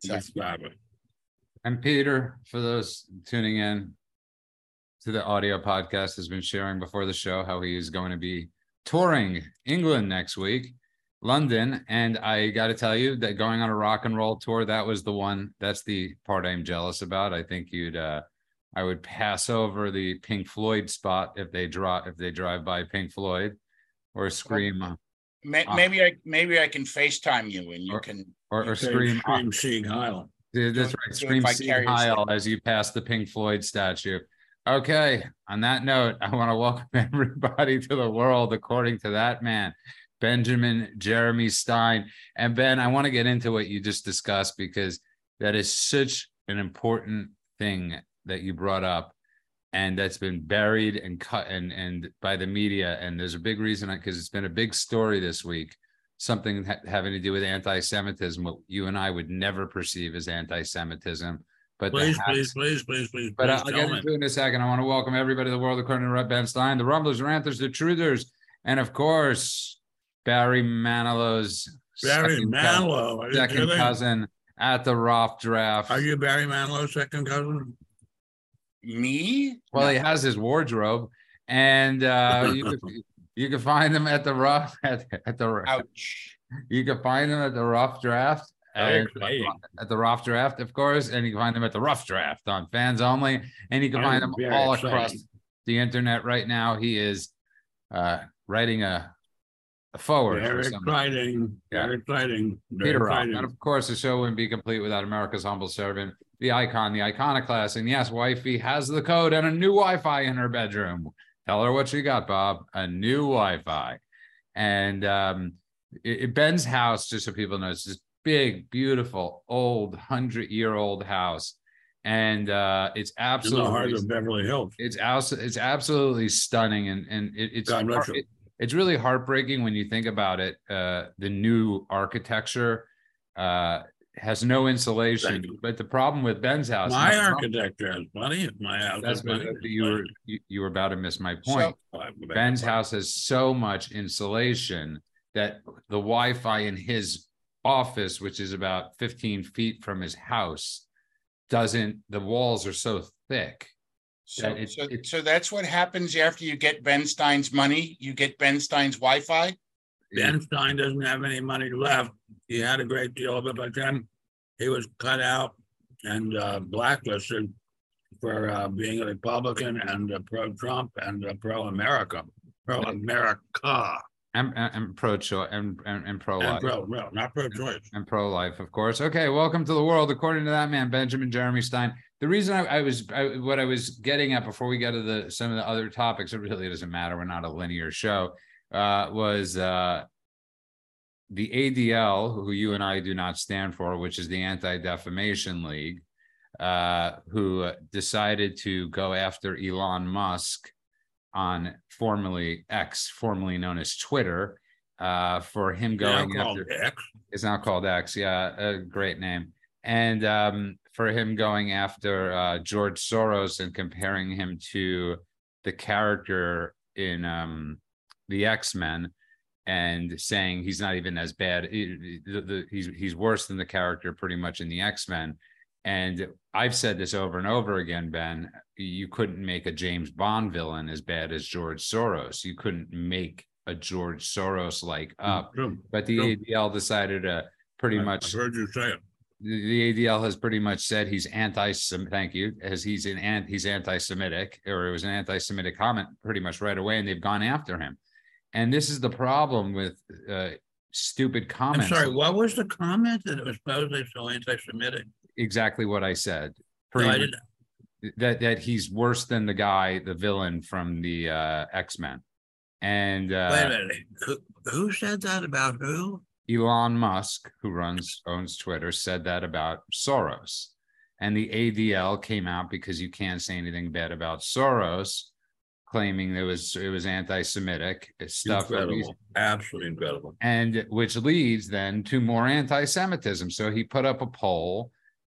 Subscriber. And Peter, for those tuning in to the audio podcast, has been sharing before the show how he is going to be touring England next week, London. And I got to tell you that going on a rock and roll tour, that was the one. That's the part I'm jealous about. I think you'd, uh, I would pass over the Pink Floyd spot if they draw if they drive by Pink Floyd, or scream, uh, Maybe I, maybe I can FaceTime you and you Or- can, or, or Okay, scream, Scream Sieg Heil. Dude, that's right. Scream Sieg vicariously. Heil as you pass the Pink Floyd statue. Okay. On that note, I want to welcome everybody to the world according to that man, Benjamin Jeremy Stein. And Ben, I want to get into what you just discussed because that is such an important thing that you brought up and that's been buried and cut and and by the media and there's a big reason because it's been a big story this week something ha- having to do with anti-Semitism, what you and I would never perceive as anti-Semitism. But the Please, please, please, please, please. but please I'll tell get me. into it in a second. I want to welcome everybody to the world according to Rep Ben Stein, the Rumblers, the Ranthers, the Truthers, and of course Barry Manilow's Barry second, Manilow. Are second cousin at the Roff Draft. Are you Barry Manilow's second cousin? me? Well, he has his wardrobe, and uh, you can, you can find him at the Roff at, at the Ouch. you can find him at the Roff Draft. And- at the Roff Draft, of course, and you can find them at the Roff Draft on fans only, and you can find I'm them all excited. across the internet right now. He is uh, writing a, a forward Very exciting. Yeah. Very exciting. Very Peter Roff. exciting. And of course, the show wouldn't be complete without America's humble servant, the icon, the iconoclast. And yes, wifey has the code and a new Wi-Fi in her bedroom. Tell her what you got, Bob. A new Wi-Fi. And um, it, it- Ben's house, just so people know, it's this big, beautiful, old, hundred-year-old house, and uh, it's in the heart absolutely of Beverly Hills. it's it's absolutely stunning and and it, it's God bless heart- you. it- it's really heartbreaking when you think about it uh the new architecture uh has no insulation you. but the problem with ben's house My architecture has plenty of my house. that's what plenty. you were you, you were about to miss my point So, ben's house has so much insulation that the wi-fi in his office which is about 15 feet from his house doesn't the walls are so thick So, Yeah, it- so, it- so that's what happens after you get Ben Stein's money? You get Ben Stein's Wi-Fi? Ben Stein doesn't have any money left. He had a great deal of it, but then he was cut out and uh, blacklisted for uh, being a Republican and uh, pro-Trump and uh, pro-America, pro-America, and, and, and pro-choice and, and, and and pro-life pro, no, not pro-choice. and pro-life, of course. Okay, welcome to the world, according to that man, Benjamin Jeremy Stein. The reason I, I was I, what I was getting at before we get to the some of the other topics, it really doesn't matter. We're not a linear show. Uh, was uh, the ADL, who you and I do not stand for, which is the Anti Defamation League, uh, who decided to go after Elon Musk on formerly X, formerly known as Twitter, uh, for him going after X. it's now called X. Yeah, a great name. And um, for him going after uh, George Soros and comparing him to the character in um, the X Men, and saying he's not even as bad. he- the- the- he's he's worse than the character pretty much in the X Men. And I've said this over and over again, Ben. You couldn't make a James Bond villain as bad as George Soros. You couldn't make a George Soros like mm, up. True. But the True. ADL decided to pretty I- much I've heard you say it. the the ADL has pretty much said he's anti thank you as he's an he's anti-Semitic or it was an anti-Semitic comment pretty much right away and they've gone after him. And this is the problem with uh stupid I'm sorry, what was the comment that it was supposedly so anti-Semitic? Exactly what I said. No, I that that he's worse than the guy, the villain from the uh X-Men. And uh wait a minute, who, who said that about who? Elon Musk, who runs owns Twitter, said that about Soros. And the ADL came out because you can't say anything bad about Soros, claiming it was it was anti-Semitic stuff. that we- Incredible, absolutely incredible. and which leads then to more anti-Semitism. So he put up a poll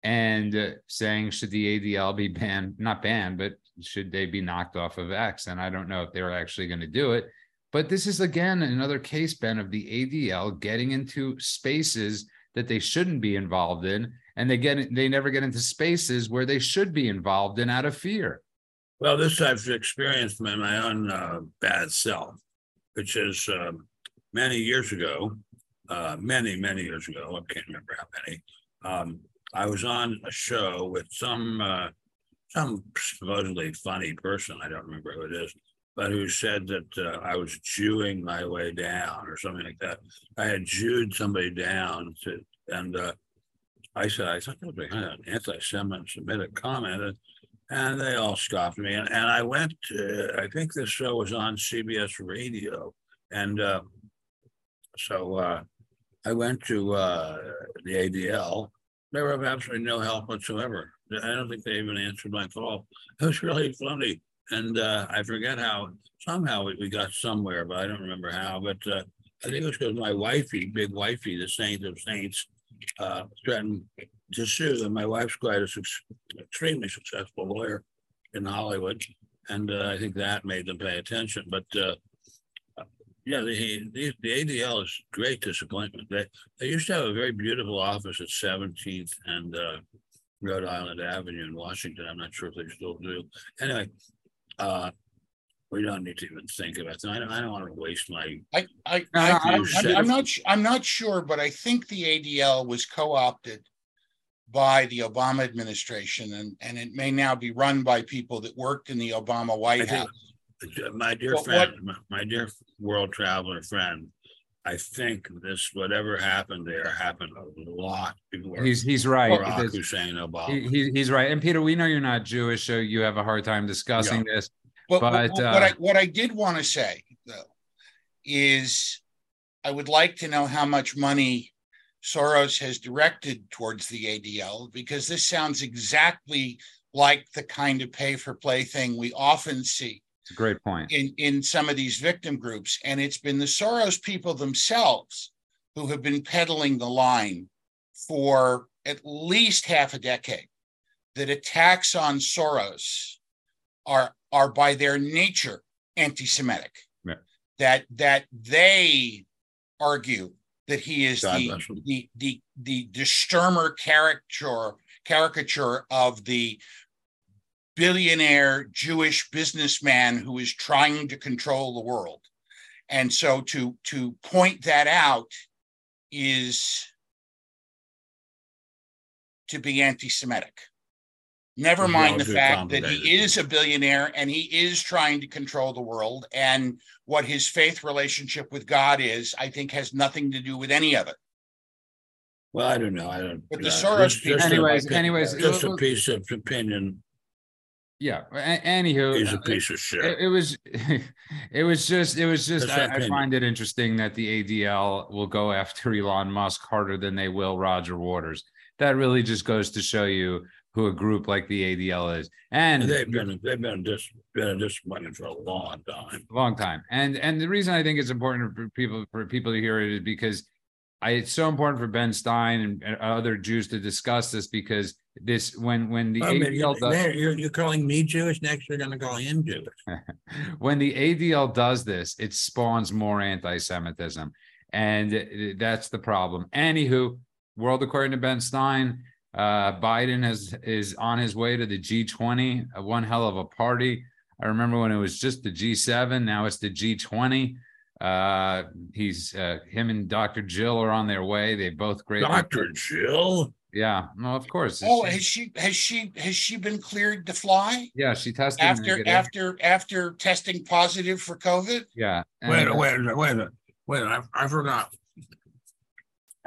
and uh, saying should the ADL be banned, not banned, but should they be knocked off of X? And I don't know if they're actually going to do it. But this is again another case, Ben, of the ADL getting into spaces that they shouldn't be involved in and they get they never get into spaces where they should be involved in out of fear. Well, this I've experienced in my own uh, bad self, which is um, many years ago, uh, many, many years ago, I can't remember how many. Um, I was on a show with some uh, some supposedly funny person, I don't remember who it is, but who said that uh, I was Jewing my way down or something like that. I had Jewed somebody down to, and uh, I said, I thought that was an anti-Semitic comment. And, they all scoffed me. And, and I went, to, I think this show was on CBS radio. And uh, so uh, I went to uh, the ADL. They were absolutely no help whatsoever. I don't think they even answered my call. It was really funny. And uh, I forget how, somehow we, we got somewhere, but I don't remember how. But uh, I think it was because my wifey, big wifey, the saint of saints, uh, threatened to sue them. My wife's quite a extremely successful lawyer in Hollywood. And uh, I think that made them pay attention. But uh, yeah, the, the, the ADL is great disappointment. They, they used to have a very beautiful office at 17th and uh, Rhode Island Avenue in Washington. I'm not sure if they still do. Anyway, uh, we don't need to even think about that. I don't, I don't want to waste my. I, I, I, I'm not, I'm not sure, but I think the ADL was co-opted by the Obama administration and, and it may now be run by people that worked in the Obama White think- House. My dear What- friend, my, my dear world traveler friend, I think this, whatever happened there happened a lot before He's he's right. Barack Hussein Obama. he- he's right. And Peter, we know you're not Jewish, so you have a hard time discussing this. But what- But, what uh, I, what I did want to say though, is I would like to know how much money Soros has directed towards the ADL, because this sounds exactly like the kind of pay for play thing we often see It's a great point. in, in some of these victim groups. And it's been the Soros people themselves who have been peddling the line for at least half a decade that attacks on Soros are, are by their nature anti-Semitic. Yeah. That, that they argue that he is God the, the, the, the, the Sturmer caricature, caricature of the billionaire Jewish businessman who is trying to control the world. And so to to point that out is to be anti-Semitic. Never mind the fact that he is a billionaire and he is trying to control the world and what his faith relationship with God is, I think has nothing to do with any of it. Well, I don't know. I don't. But the uh, Soros just- people- just a- Anyways, anyways, Just a piece of opinion. Yeah. a- Anywho, He's a uh, piece of shit. it, it was it was just it was just I, I find it interesting that the ADL will go after Elon Musk harder than they will Roger Waters. That really just goes to show you who a group like the ADL is. And They've been, they've been dis, been a disappointment for a long time. long time. And and the reason I think it's important for people for people to hear it is because I it's so important for Ben Stein and, and other Jews to discuss this because this when when the ADL does, you're, you're, you're calling me Jewish, next you're gonna call him Jewish. when the ADL does this, it spawns more anti-Semitism, and that's the problem. Anywho, world according to Ben Stein, uh, Biden has is on his way to the G20, uh, one hell of a party. I remember when it was just the G7, now it's the G20. Uh, he's uh, him and Dr. Jill are on their way. They both great. Dr. Jill, Yeah, no, of course. Oh, She- has she has she has she been cleared to fly yeah, she tested after negative. after after testing positive for COVID? yeah. wait, and, uh, wait, a wait, a wait, a minute, I, I forgot.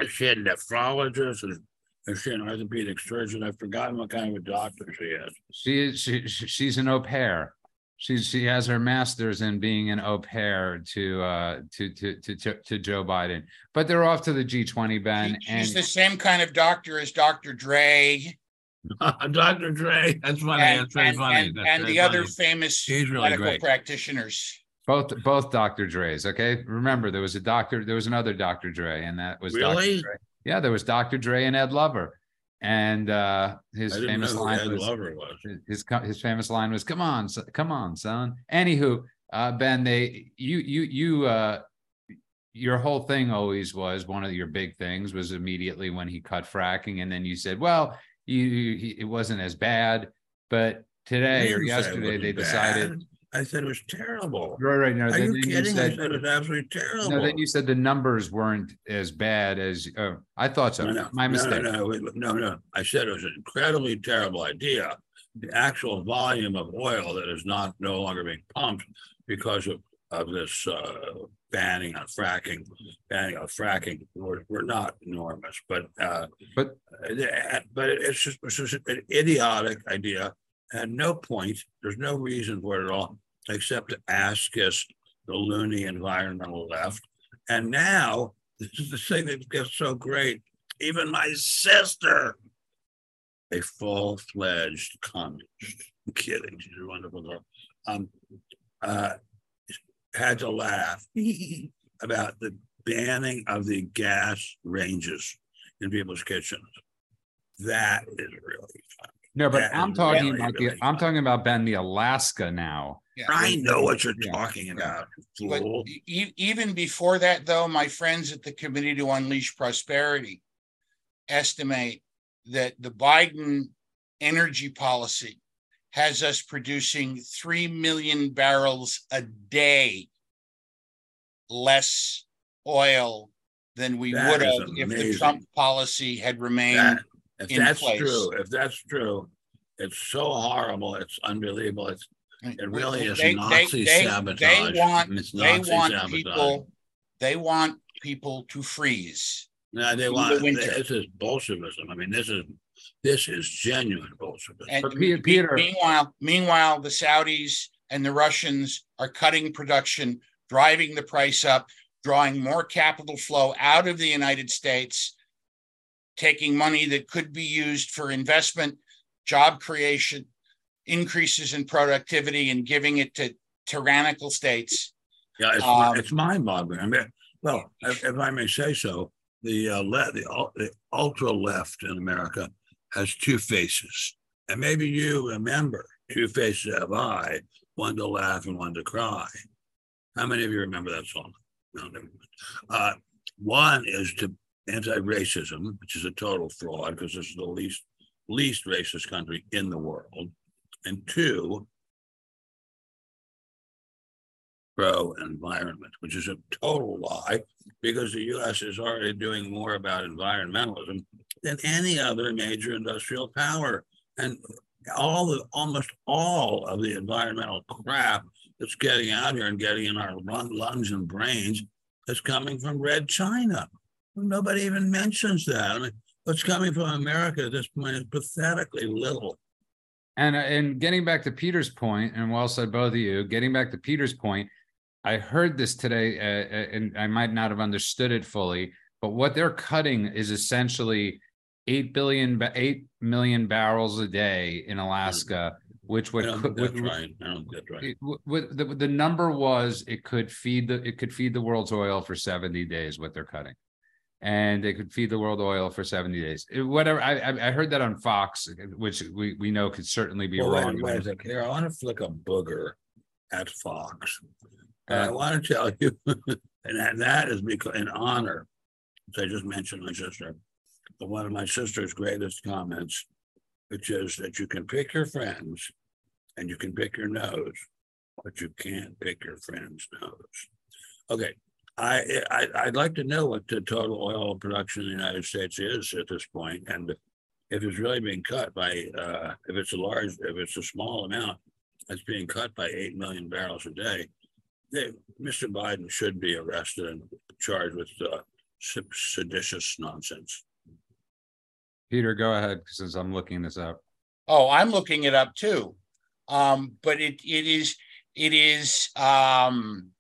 Is she a nephrologist and is she an orthopedic surgeon? I've forgotten what kind of a doctor she is. She is she she- she's an au pair. She she has her master's in being an au pair to uh to to to to, to Joe Biden. But they're off to the G20, Ben. She- and she's the same kind of doctor as Dr. Dre Dr. Dre, that's funny, and, that's very and, funny. and, that's and very the other famous She's really medical great. practitioners. both both Dr. Dre's, okay? Remember, there was a doctor, there was another Dr. Dre, and that was Dr. Really? Dre. Yeah, there was Dr. Dre and Ed Lover. And uh his I didn't know famous line Ed was Lover was. his his famous line was come on son- come on son anywho uh ben they you you you uh your whole thing always was one of your big things was immediately when he cut fracking, and then you said, well, you, you it wasn't as bad, but today or yesterday they decided. I said it was terrible. Right, right. No, Are you kidding? said, I said it was absolutely terrible. no, then you said the numbers weren't as bad as. Oh, I thought so. No, no, My no, mistake. No, no, no, no. I said it was an incredibly terrible idea. The actual volume of oil that is not no longer being pumped because of of this uh, banning on fracking, banning on fracking, were, were not enormous, but uh, But- but it's just, it's just an idiotic idea. At no point, there's no reason for it at all, except to ask us the loony environmental left. And now this is the thing that gets so great. Even my sister, a full-fledged communist, I'm kidding, she's a wonderful girl, um, uh, had to laugh about the banning of the gas ranges in people's kitchens. That is really funny. No, but Yeah, I'm talking really, about the, really I'm talking about Ben, the Alaska now. Yeah. I know what you're Yeah. talking about, But e- even before that, though, my friends at the Committee to Unleash Prosperity estimate that the Biden energy policy has us producing 3 million barrels a day less oil than we That would is have if the. Trump policy had remained. That, if in that's place. true, if that's true, it's so horrible, it's unbelievable, it's, it really is They- they- Nazi they- sabotage. They want, It's they want sabotage. people, they want people to freeze. No, they in the winter. this is Bolshevism, I mean, this is, this is genuine Bolshevism. And But Peter- meanwhile, meanwhile, the Saudis and the Russians are cutting production, driving the price up, drawing more capital flow out of the United States, taking money that could be used for investment, job creation, increases in productivity, and giving it to tyrannical states. Yeah, it's, Um, it's mind boggling. I mean, well, if, if I may say so, the uh, le- the, ul- the ultra left in America has two faces, and maybe you remember two faces have I, one to laugh and one to cry. How many of you remember that song? No. Uh, one is to anti-racism, which is a total fraud because this is the least least racist country in the world, and two pro environment, which is a total lie because the US is already doing more about environmentalism than any other major industrial power. And all the almost all of the environmental crap that's getting out here and getting in our lungs and brains is coming from red China. Nobody even mentions that. I mean, what's coming from America at this point is pathetically little. And uh, and getting back to Peter's point, and well said both of you. Getting back to Peter's point, I heard this today, uh, uh, and I might not have understood it fully. But what they're cutting is essentially eight billion, eight million barrels a day in Alaska, which would, don't could- think that's right. That's right. it the, the number was it could feed the it could feed the world's oil for 70 days what they're cutting and they could feed the world oil for 70 days It- whatever I, I I heard that on fox which we we know could certainly be Well, wrong wait, wait a second. Here, I want to flick a booger at Fox. But I Uh, want to tell you, and that, is because in honor, as I just mentioned my sister, one of my sister's greatest comments, which is that you can pick your friends and you can pick your nose, but you can't pick your friend's nose. Okay, I, I, I'd like to know what the total oil production in the United States is at this point, and if it's really being cut by, uh, if it's a large, if it's a small amount, that's being cut by eight million barrels a day. They, Mr. Biden should be arrested and charged with uh, seditious nonsense. peter go ahead since i'm looking this up Oh, I'm looking it up too. Um, but it it is it is um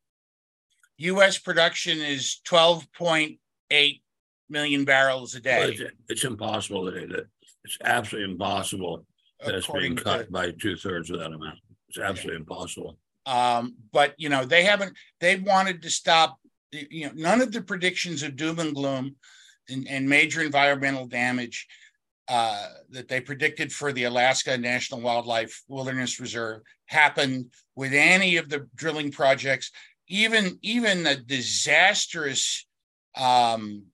US production is 12.8 million barrels a day. It's, it's impossible that it, it's absolutely impossible that it's being according to- cut by two thirds of that amount. It's absolutely impossible. Um, but you know, they haven't, they wanted to stop, you know, none of the predictions of doom and gloom and, and major environmental damage uh, that they predicted for the Alaska National Wildlife Wilderness Reserve happened with any of the drilling projects even even a disastrous um,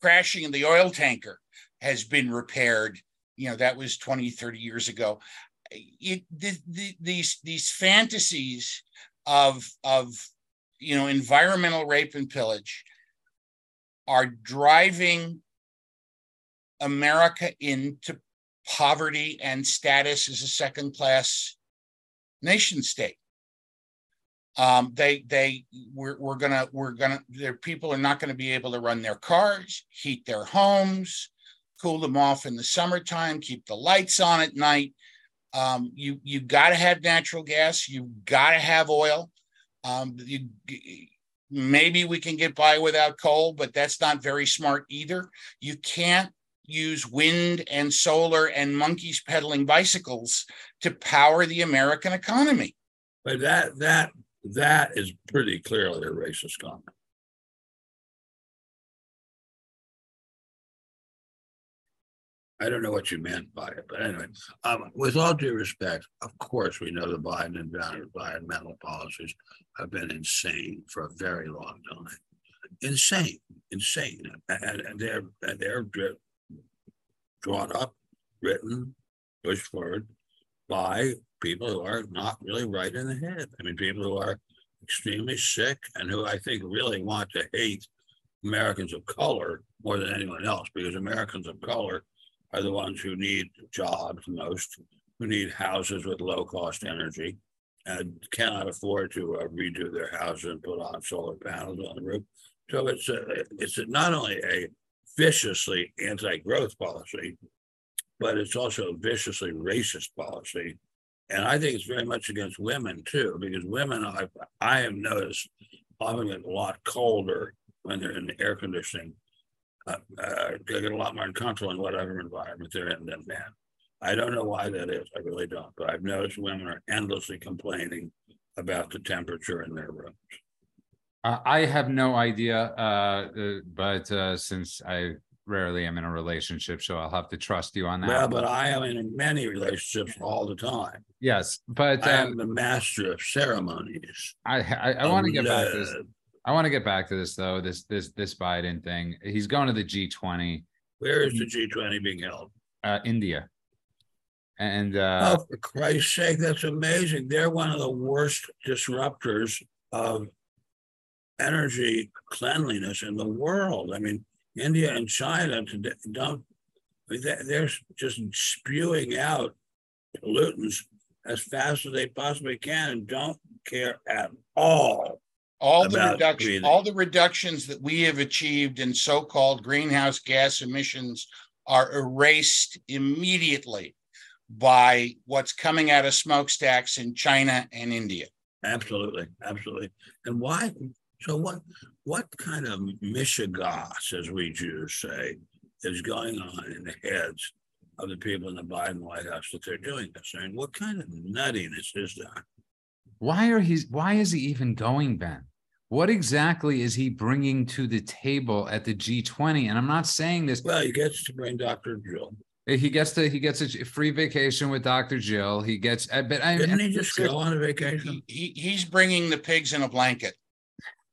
crashing of the oil tanker has been repaired. You know, that was 20, 30 years ago. It, the, the, these these fantasies of of you know environmental rape and pillage are driving America into poverty and status as a second class nation state. Um, they they we're, we're gonna we're gonna their people are not to be able to run their cars, heat their homes, cool them off in the summertime, keep the lights on at night. Um, you you got to have natural gas. You got to have oil. Um, you, maybe we can get by without coal, but that's not very smart either. You can't use wind and solar and monkeys pedaling bicycles to power the American economy. But that that that is pretty clearly a racist comment. I don't know what you meant by it, but anyway, um, with all due respect, of course, we know the Biden environmental policies have been insane for a very long time. Insane, insane, and, and they're and they're drawn up, written, pushed forward by people who are not really right in the head. I mean, people who are extremely sick and who I think really want to hate Americans of color more than anyone else, because Americans of color are the ones who need jobs most, who need houses with low cost energy and cannot afford to uh, redo their houses and put on solar panels on the roof. So it's a, it's a, not only a viciously anti-growth policy, but it's also a viciously racist policy. And I think it's very much against women too, because women, I, I have noticed, often get a lot colder when they're in the air conditioning. Uh, uh, they get a lot more uncomfortable in whatever environment they're in than men. I don't know why that is. I really don't. But I've noticed women are endlessly complaining about the temperature in their rooms. I have no idea, uh, uh, but uh, since I rarely am in a relationship, so I'll have to trust you on that. Well, but I am in many relationships all the time. Yes, but I am um, the master of ceremonies. I I, I want to get back to this. I want to get back to this though. This this this Biden thing. He's going to the G20, Where is the G20 being held? uh, India, and uh, Oh, for Christ's sake, that's amazing. They're one of the worst disruptors of energy cleanliness in the world. I mean, India and China today don't, I mean, they- they're just spewing out pollutants as fast as they possibly can and don't care at all. All the reduction, breathing. all the reductions that we have achieved in so-called greenhouse gas emissions are erased immediately by what's coming out of smokestacks in China and India. Absolutely, absolutely. And why? So what? What kind of mishigas, as we Jews say, is going on in the heads of the people in the Biden White House that they're doing this? I mean, what kind of nuttiness is that? why are he? Why is he even going, Ben? What exactly is he bringing to the table at the G20? And I'm not saying this. Well, he gets to bring Dr. Jill. He gets to he gets a free vacation with Dr. Jill. He gets. I but I Didn't he just go on a vacation? He, he, he's bringing the pigs in a blanket.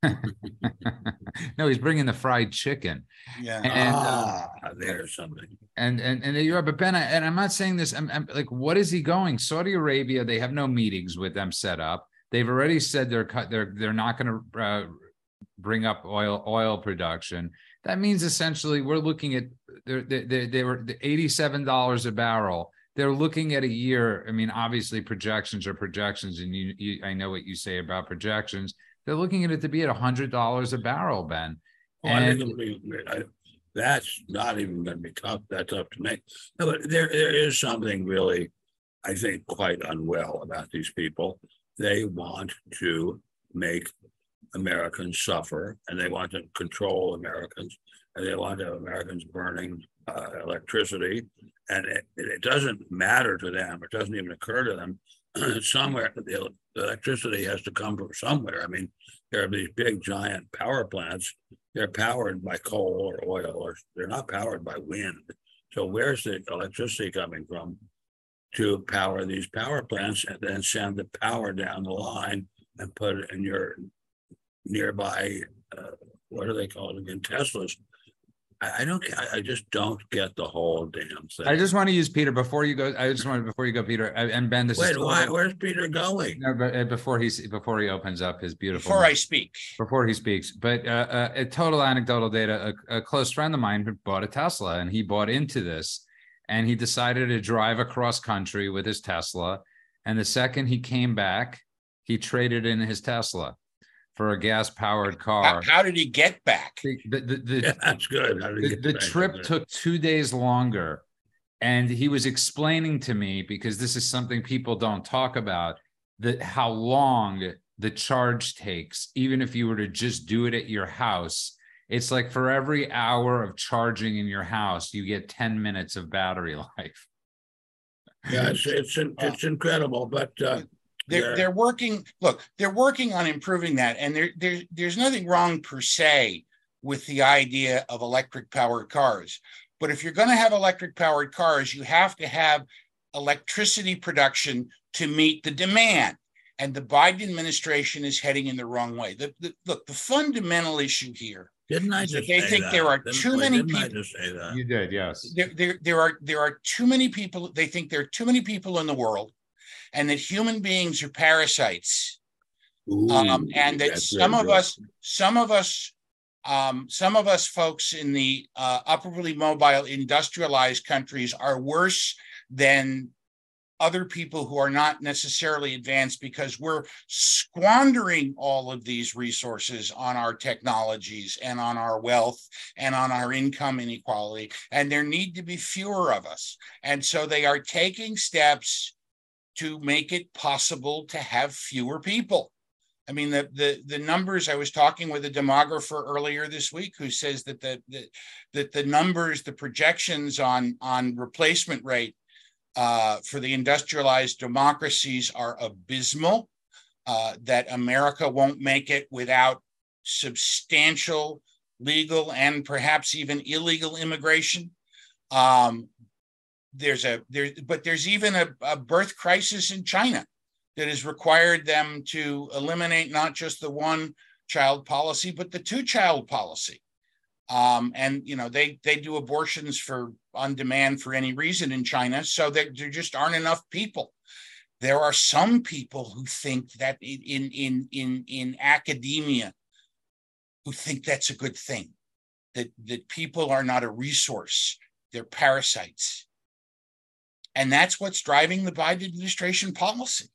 no, he's bringing the fried chicken. Yeah. And, uh, ah, there's something. and and and you are, but Ben, I, and I'm not saying this. I'm, I'm like, what is he going? Saudi Arabia, they have no meetings with them set up. They've already said they're cut. They're they're not going to uh, bring up oil oil production. That means essentially we're looking at they're, they they they were eighty seven dollars a barrel. They're looking at a year. I mean, obviously projections are projections, and you, you I know what you say about projections. They're looking at it to be at hundred dollars a barrel, Ben. I And- think it'll be- I- that's not even going to be tough. That's up to me. No, but there, there is something really, I think, quite unwell about these people. They want to make Americans suffer, and they want to control Americans, and they want to have Americans burning uh, electricity. And it, it doesn't matter to them. It doesn't even occur to them. somewhere the, electricity has to come from somewhere. I mean, there are these big giant power plants they're powered by coal or oil, or they're not powered by wind. So where's the electricity coming from to power these power plants and then send the power down the line and put it in your nearby, uh, what do they call it again, Teslas. I, I don't, I, I just don't get the whole damn thing. I just want to use Peter before you go. I just wanted before you go, Peter uh, and Ben. This Wait, is why, where's Peter going? no, but uh, before he's before he opens up his beautiful Before I speak, before he speaks. But uh, uh, a total anecdotal data. A, a close friend of mine bought a Tesla, and he bought into this, and he decided to drive across country with his Tesla. And the second he came back, he traded in his Tesla for a gas powered car. how did he get back? The, the, the, the- Yeah, that's good. How did the, the trip there? took two days longer and he was explaining to me because this is something people don't talk about that how long the charge takes even if you were to just do it at your house it's like for every hour of charging in your house you get 10 minutes of battery life Yeah, it's, it's, it's incredible, but, uh, They're Yeah. they're working. Look, they're working on improving that, and there there there's nothing wrong per se with the idea of electric powered cars. But if you're going to have electric powered cars, you have to have electricity production to meet the demand. And the Biden administration is heading in the wrong way. The, the, look, the fundamental issue here didn't I just they say think that? there are Didn't- too many Didn't I people- just say that? you did yes there, there, there are there are too many people. They think there are too many people in the world, and that human beings are parasites. um, and that some of us, some of us, um, some of us folks in the uh, upperly mobile industrialized countries are worse than other people who are not necessarily advanced because we're squandering all of these resources on our technologies and on our wealth and on our income inequality and there need to be fewer of us and so they are taking steps to make it possible to have fewer people I mean, the the the numbers. I was talking with a demographer earlier this week who says that the, the that the numbers, the projections on on replacement rate uh, for the industrialized democracies are abysmal. Uh, that America won't make it without substantial legal and perhaps even illegal immigration. Um, there's a there, but there's even a, a birth crisis in China that has required them to eliminate not just the one child policy, but the two child policy. Um, and you know they they do abortions for on demand for any reason in China, so that there just aren't enough people. There are some people who think that in in in in academia who think that's a good thing, that that people are not a resource, they're parasites. And that's what's driving the Biden administration policy.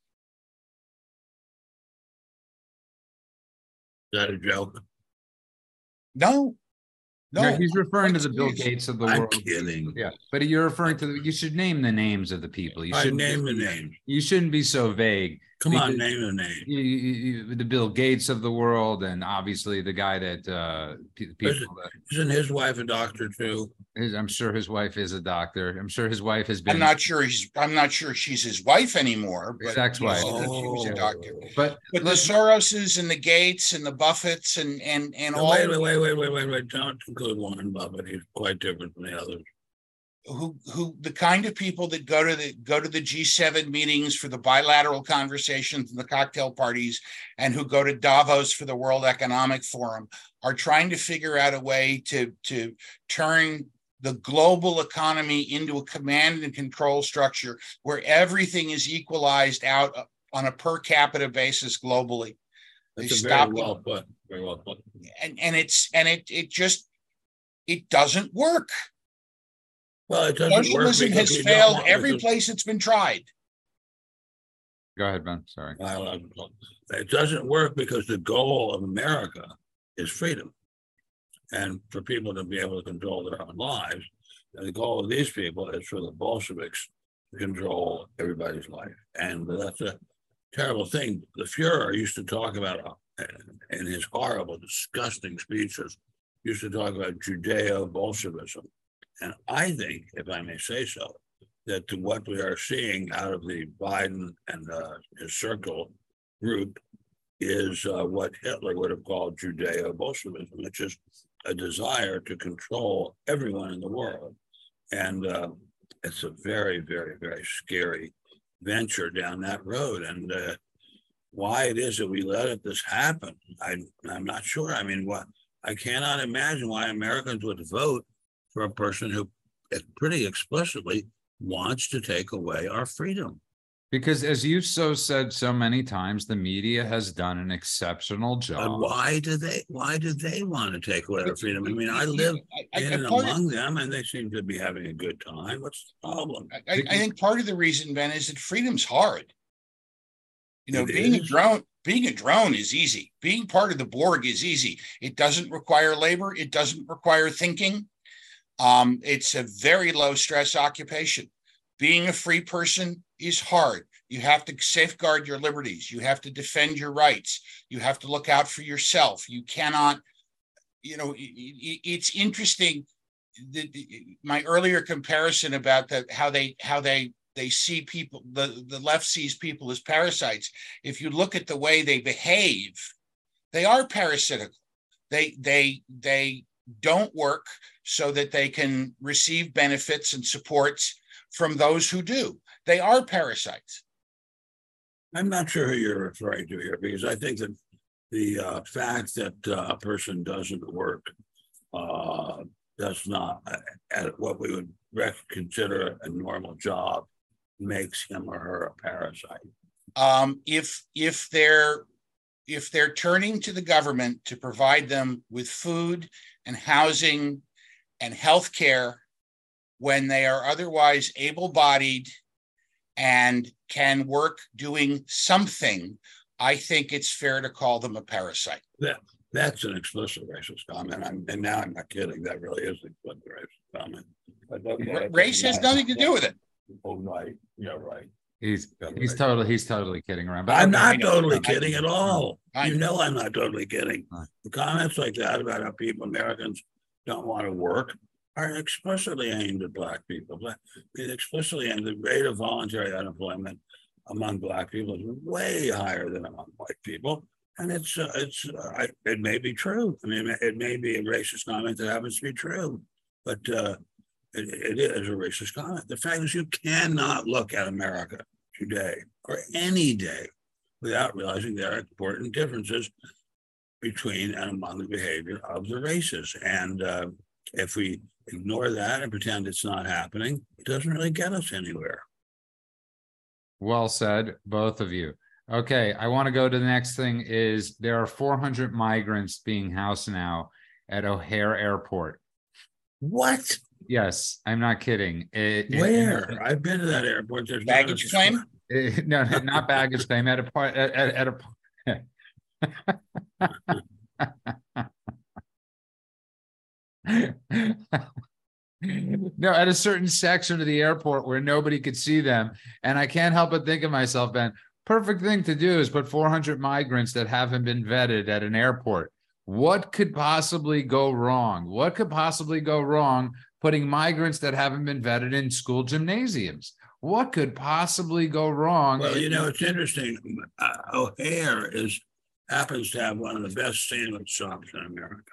Is that a joke? No, no, no. he's referring to the bill gates of the I'm world kidding. yeah but you're referring to the, you should name the names of the people you I should name the name. you shouldn't be so vague Come on, name the name. you, you, you, the Bill Gates of the world, and obviously the guy that uh, pe- Listen. people. That, Isn't his wife a doctor too? his, I'm sure his wife is a doctor. I'm sure his wife has been. I'm not sure he's I'm not sure she's his wife anymore, but His ex-wife. yes, she was a doctor. But But the let's- Soroses and the Gates and the Buffetts and and and No, all Wait, wait, wait, wait, wait, wait, wait. Don't include Warren Buffett. He's quite different from the others. Who who the kind of people that go to the go to the G7 meetings for the bilateral conversations and the cocktail parties and who go to Davos for the World Economic Forum are trying to figure out a way to to turn the global economy into a command and control structure where everything is equalized out on a per capita basis globally They That's a very well put, very well put. and and it's and it it just it doesn't work Well, it doesn't socialism because has failed every because- place it's been tried go ahead, Ben. Sorry. Well, It doesn't work because the goal of America is freedom. And for people to be able to control their own lives. And the goal of these people is for the Bolsheviks to control everybody's life. And that's a terrible thing. The Fuhrer used to talk about uh, in his horrible, disgusting speeches, used to talk about Judeo Bolshevism. And I think, if I may say so, that what we are seeing out of the Biden and uh, his circle group is uh, what Hitler would have called Judeo Bolshevism, which is a desire to control everyone in the world. And uh, it's a very, very, very scary venture down that road. And uh, why it is that we let this happen. I, I'm not sure. I mean, what, I cannot imagine why Americans would vote for a person who pretty explicitly wants to take away our freedom. Because as you've so said so many times, the media has done an exceptional But job. why do they, why do they want to take away our freedom? I mean, I live I- I- in and part of- among them and they seem to be having a good time. What's the problem? I, I I think part of the reason, Ben, is that freedom's hard. You know, It being a drone, being a drone is easy. Being part of the Borg is easy. It doesn't require labor. It doesn't require thinking. Um, it's a very low stress occupation. Being a free person is hard. You have to safeguard your liberties. You have to defend your rights. You have to look out for yourself. You cannot, you know, it's interesting. My earlier comparison about the, how they how they they see people the the left sees people as parasites. If you look at the way they behave, they are parasitical. They they they don't work so that they can receive benefits and supports from those who do. They are parasites. I'm not sure who you're referring to here because I think that the uh, fact that uh, a person doesn't work uh, does not, uh, at what we would consider a normal job, makes him or her a parasite. um, if if they're if they're turning to the government to provide them with food and housing and health care when they are otherwise able-bodied and can work doing something i think it's fair to call them a parasite That's an explicit racist comment. I'm, and now I'm not kidding. That really is an explicit racist comment. But okay, Ra- race has nothing to do with it Oh, right. Yeah, right. He's, he's totally, he's totally kidding around. But I'm not totally kidding at all. I You know. I'm not totally kidding. The comments like that about how people, Americans don't want to work are explicitly aimed at black people. Black- It explicitly aimed the rate of voluntary unemployment among black people is way higher than among white people. And it's, uh, it's, uh, I, it may be true. I mean, it may be a racist comment that happens to be true, but, uh, it, it is a racist comment. The fact is you cannot look at America today or any day without realizing there are important differences between and among the behavior of the races. And uh, if we ignore that and pretend it's not happening, it doesn't really get us anywhere. Well said, both of you. Okay, I want to go to the next thing is there are four hundred migrants being housed now at O'Hare Airport. What? Yes, I'm not kidding. It- it- Where? I've been to that airport. There's not Baggage claim? it- eh, no, not baggage claim at a part, at, at at a. No, at a certain section of the airport where nobody could see them. And I can't help but think of myself, Ben, perfect thing to do is put four hundred migrants that haven't been vetted at an airport. What could possibly go wrong? What could possibly go wrong putting migrants that haven't been vetted in school gymnasiums? What could possibly go wrong? Well, you know, it's interesting. Uh, O'Hare is happens to have one of the best sandwich shops in America.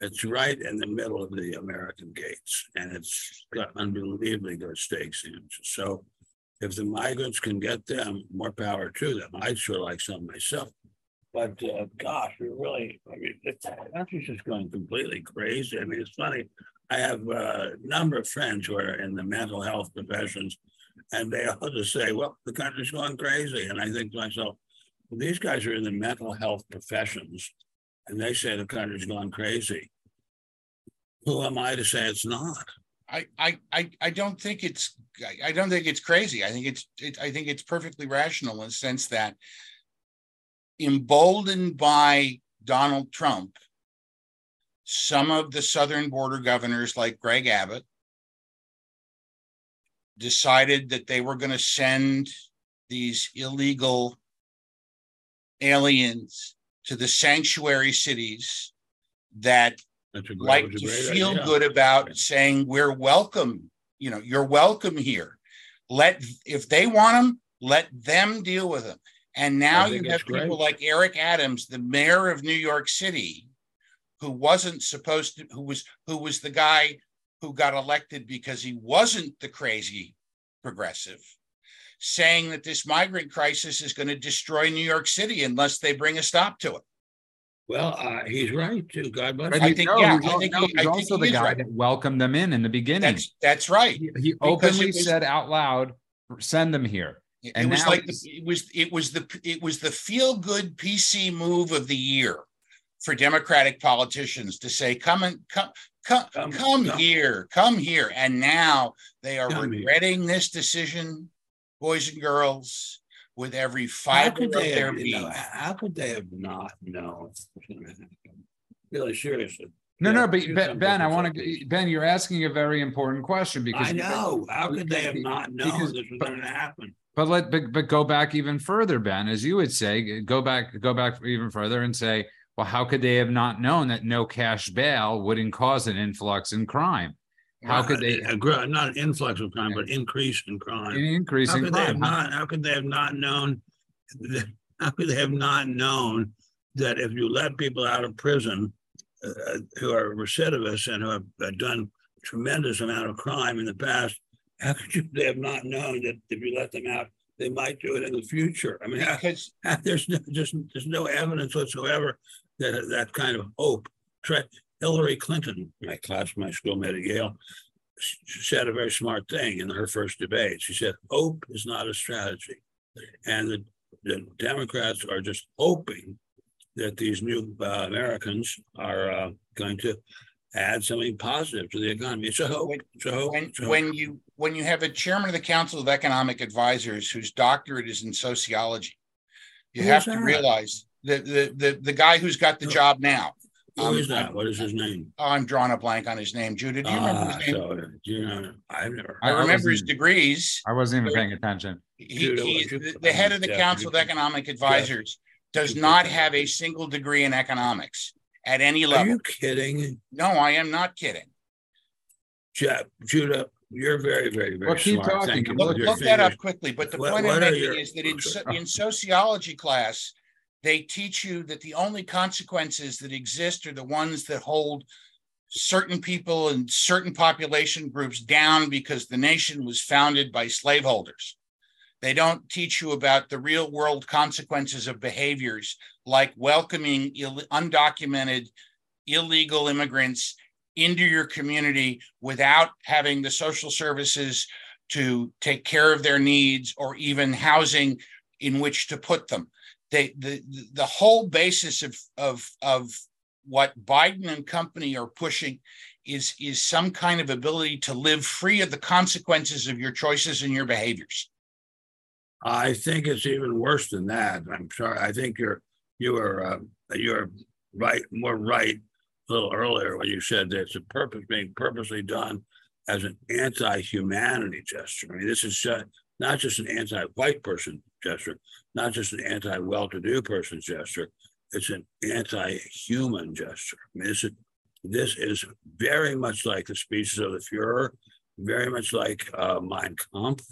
It's right in the middle of the American gates, and it's got unbelievably good steak sandwiches. So, if the migrants can get them, more power to them. I'd sure like some myself. But uh, gosh, we really, I mean, the country's just going completely crazy. I mean, it's funny. I have a number of friends who are in the mental health professions, and they all just say, well, the country's going crazy. And I think to myself, well, these guys are in the mental health professions, and they say the country's gone crazy. Who am I to say it's not? I, I, I, don't think it's, I don't think it's crazy. I think it's, it, I think it's perfectly rational in the sense that emboldened by Donald Trump, some of the southern border governors like Greg Abbott decided that they were going to send these illegal aliens to the sanctuary cities that great, like to feel idea. good about saying we're welcome you know you're welcome here let if they want them let them deal with them and now you have it's great. people like eric adams the mayor of new york city who wasn't supposed to who was who was the guy who got elected because he wasn't the crazy progressive saying that this migrant crisis is going to destroy New York City unless they bring a stop to it. Well, uh, he's right too. God bless. But I think- no, yeah, he's I think no, he- he's I think also he the is guy right. that welcomed them in in the beginning. That's that's right. He, he openly was- said out loud, "Send them here." It And was now like the, it was it was the it was the feel good PC move of the year for Democratic politicians to say come and come come Come- come, come. here come here and now they are Come here. regretting this decision boys and girls with every How fiber could of they their have, you being know, how could they have not known? Really seriously. No, Yeah, no, but Ben, Ben, I want to, Ben, you're asking a very important question because I know. How could they have not known Because- this was but- gonna happen? But let but, but go back even further, Ben, as you would say, go back, go back even further and say, well, how could they have not known that no cash bail wouldn't cause an influx in crime? How could they A Not an influx of crime, but increase in an crime. increase How in could they have crime? How- not, how could they have not known? that- How could they have not known that if you let people out of prison uh, who are recidivists and who have uh, done tremendous amount of crime in the past, how could you, they have not known that if you let them out, they might do it in the future? I mean, because there's no, just, there's no evidence whatsoever that that kind of hope. Hillary Clinton, my class, my schoolmate at Yale, said a very smart thing in her first debate. She said, "Hope is not a strategy," and the, the Democrats are just hoping that these new uh, Americans are uh, going to add something positive to the economy. It's a hope. When- It's a hope. when It's a hope. when you when you have a chairman of the council of economic advisors whose doctorate is in sociology you Who have is to realize the the the, the guy who's got the job now Who um, is that? What is his name? oh, i'm drawing a blank on his name judah do you remember Ah, his name so, you know, I've never. i, I- I remember his degrees I wasn't even paying attention. he, Judah, he the, the head of the desk? council of economic advisors does not have a single degree in economics at any level. Are you kidding? no i am not kidding Jeff, Judah, you're very, very, very Well, keep smart. talking. Look- Look, that up quickly, but the What- point what I'm making your- is that in, so- in sociology class, they teach you that the only consequences that exist are the ones that hold certain people and certain population groups down because the nation was founded by slaveholders. They don't teach you about the real world consequences of behaviors like welcoming Ill- undocumented illegal immigrants into your community without having the social services to take care of their needs or even housing in which to put them. They, the, the whole basis of, of, of what Biden and company are pushing is, is some kind of ability to live free of the consequences of your choices and your behaviors. I think it's even worse than that. I'm sorry. I think you're, you are uh, you're right, more right little earlier when you said that it's a purpose being purposely done as an anti-humanity gesture. I mean, this is not just an anti-white person gesture, not just an anti-well-to-do person gesture. It's an anti-human gesture. I mean, this is, this is very much like the speeches of the Fuhrer, very much like uh, Mein Kampf.